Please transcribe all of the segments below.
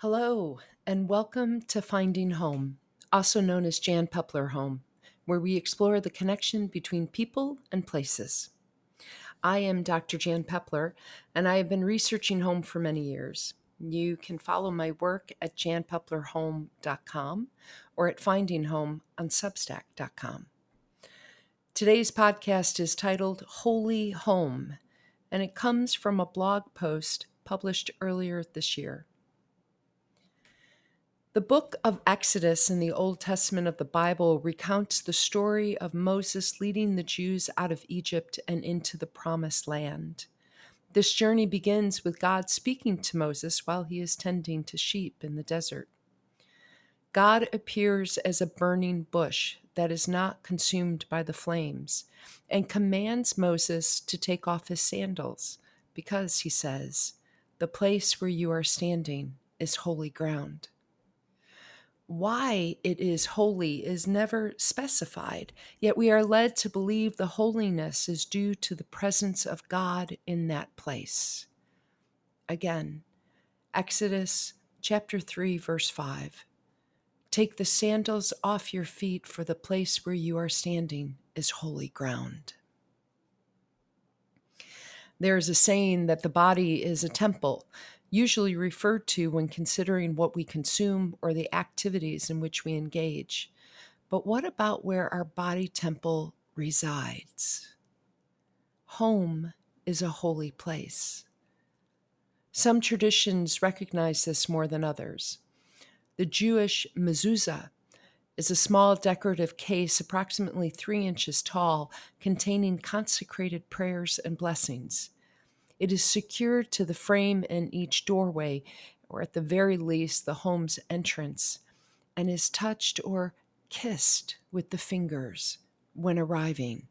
Hello, and welcome to Finding Home, also known as Jan Peppler Home, where we explore the connection between people and places. I am Dr. Jan Peppler, and I have been researching home for many years. You can follow my work at janpepplerhome.com or at Finding Home on Substack.com. Today's podcast is titled Holy Home, and it comes from a blog post published earlier this year. The book of Exodus in the Old Testament of the Bible recounts the story of Moses leading the Jews out of Egypt and into the Promised Land. This journey begins with God speaking to Moses while he is tending to sheep in the desert. God appears as a burning bush that is not consumed by the flames and commands Moses to take off his sandals because, he says, the place where you are standing is holy ground why it is holy is never specified, yet we are led to believe the holiness is due to the presence of God in that place. Again, Exodus chapter 3, verse 5. Take the sandals off your feet, for the place where you are standing is holy ground. There is a saying that the body is a temple, usually referred to when considering what we consume or the activities in which we engage. But what about where our body temple resides? Home is a holy place. Some traditions recognize this more than others. The Jewish mezuzah is a small decorative case approximately three inches tall containing consecrated prayers and blessings. It is secured to the frame in each doorway, or at the very least, the home's entrance, and is touched or kissed with the fingers when arriving,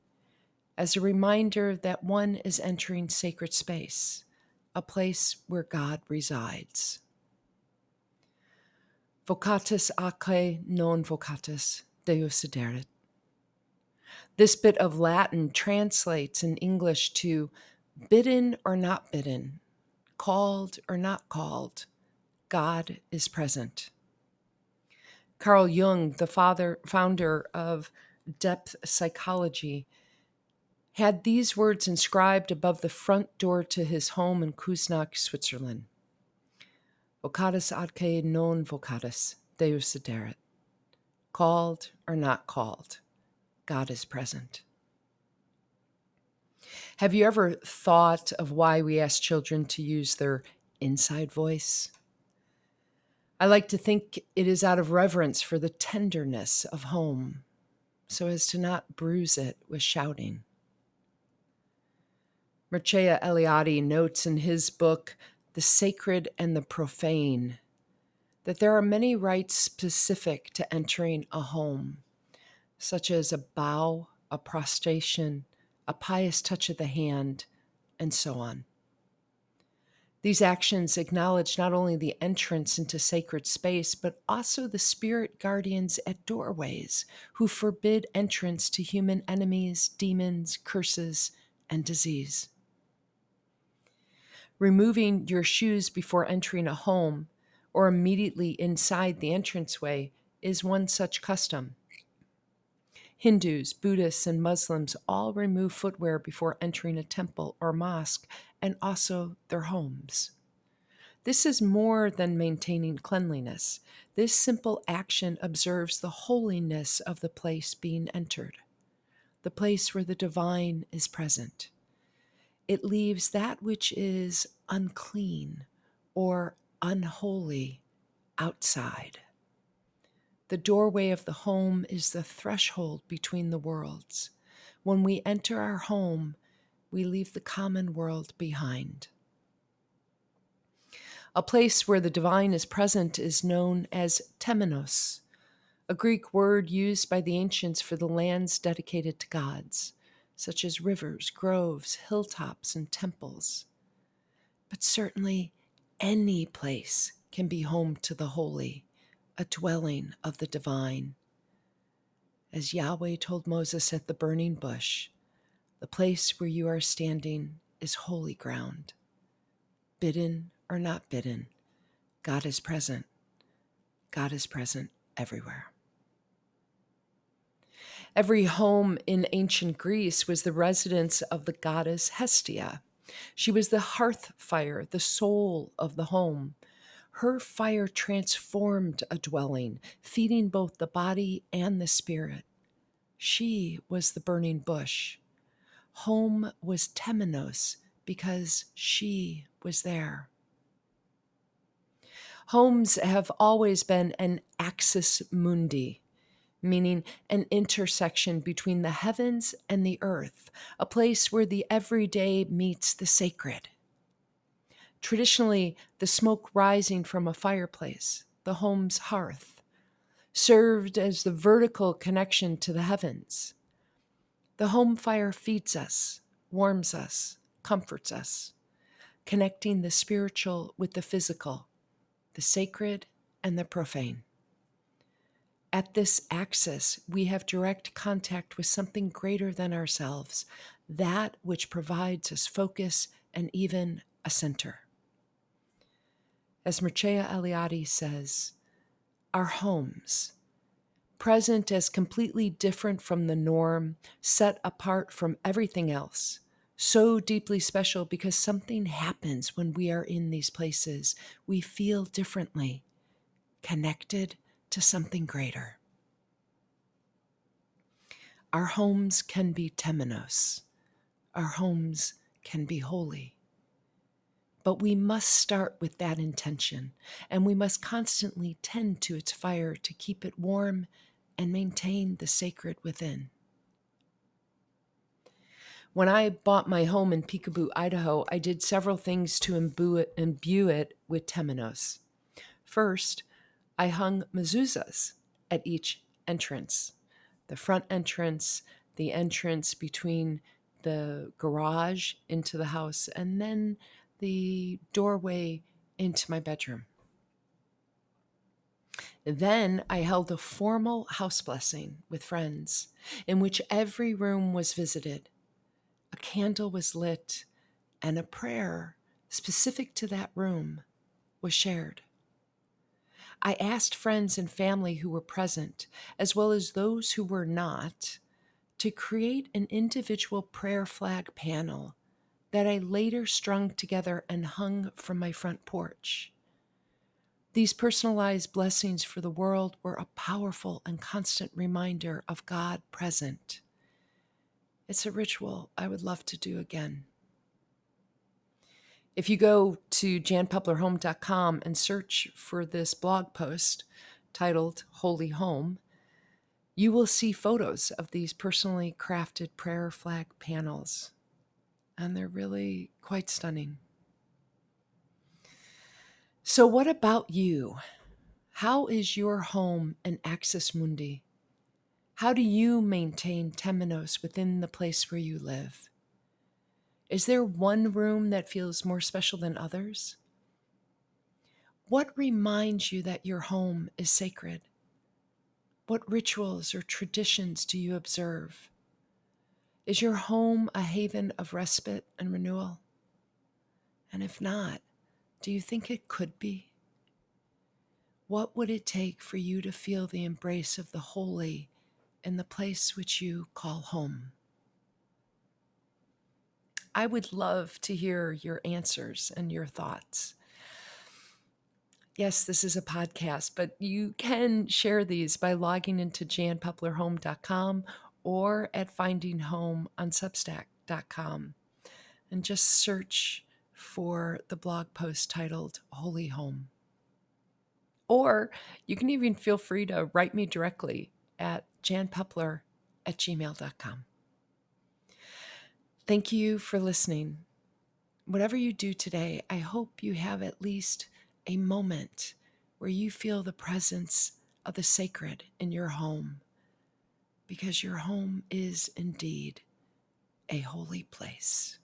as a reminder that one is entering sacred space, a place where God resides. Vocatus atque non vocatus, Deus aderit. This bit of Latin translates in English to Bidden or not bidden, called or not called, God is present. Carl Jung, the father, founder of depth psychology, had these words inscribed above the front door to his home in Küsnacht, Switzerland. Vocatus atque non vocatus, Deus aderit. Called or not called, God is present. Have you ever thought of why we ask children to use their inside voice? I like to think it is out of reverence for the tenderness of home, so as to not bruise it with shouting. Mircea Eliade notes in his book, The Sacred and the Profane, that there are many rites specific to entering a home, such as a bow, a prostration, a pious touch of the hand, and so on. These actions acknowledge not only the entrance into sacred space, but also the spirit guardians at doorways who forbid entrance to human enemies, demons, curses, and disease. Removing your shoes before entering a home or immediately inside the entranceway is one such custom. Hindus, Buddhists, and Muslims all remove footwear before entering a temple or mosque and also their homes. This is more than maintaining cleanliness. This simple action observes the holiness of the place being entered, the place where the divine is present. It leaves that which is unclean or unholy outside. The doorway of the home is the threshold between the worlds. When we enter our home, we leave the common world behind. A place where the divine is present is known as temenos, a Greek word used by the ancients for the lands dedicated to gods, such as rivers, groves, hilltops, and temples. But certainly, any place can be home to the holy a dwelling of the divine. As Yahweh told Moses at the burning bush, the place where you are standing is holy ground. Bidden or not bidden, God is present. God is present everywhere. Every home in ancient Greece was the residence of the goddess Hestia. She was the hearth fire, the soul of the home. Her fire transformed a dwelling, feeding both the body and the spirit. She was the burning bush. Home was Temenos because she was there. Homes have always been an axis mundi, meaning an intersection between the heavens and the earth, a place where the everyday meets the sacred. Traditionally, the smoke rising from a fireplace, the home's hearth, served as the vertical connection to the heavens. The home fire feeds us, warms us, comforts us, connecting the spiritual with the physical the sacred, and the profane. At this axis, we have direct contact with something greater than ourselves, that which provides us focus and even a center. As Mircea Eliade says, our homes, present as completely different from the norm, set apart from everything else, so deeply special because something happens when we are in these places. We feel differently, connected to something greater. Our homes can be temenos, our homes can be holy. But we must start with that intention, and we must constantly tend to its fire to keep it warm and maintain the sacred within. When I bought my home in Picabo, Idaho, I did several things to imbue it, imbue it with temenos. First, I hung mezuzahs at each entrance the front entrance, the entrance between the garage into the house, and then the doorway into my bedroom. Then I held a formal house blessing with friends in which every room was visited a candle was lit, and a prayer specific to that room was shared. I asked friends and family who were present, as well as those who were not, to create an individual prayer flag panel that I later strung together and hung from my front porch. These personalized blessings for the world were a powerful and constant reminder of God present. It's a ritual I would love to do again. If you go to janpepplerhome.com and search for this blog post titled Holy Home, you will see photos of these personally crafted prayer flag panels, and they're really quite stunning. So, what about you? How is your home an axis mundi? How do you maintain temenos within the place where you live? Is there one room that feels more special than others? What reminds you that your home is sacred? What rituals or traditions do you observe? Is your home a haven of respite and renewal? And if not, do you think it could be? What would it take for you to feel the embrace of the holy in the place which you call home. I would love to hear your answers and your thoughts. Yes, this is a podcast, but you can share these by logging into janpepplerhome.com or at finding home on substack.com and just search for the blog post titled Holy Home. Or you can even feel free to write me directly at janpeppler at gmail.com. Thank you for listening. Whatever you do today, I hope you have at least a moment where you feel the presence of the sacred in your home, because your home is indeed a holy place.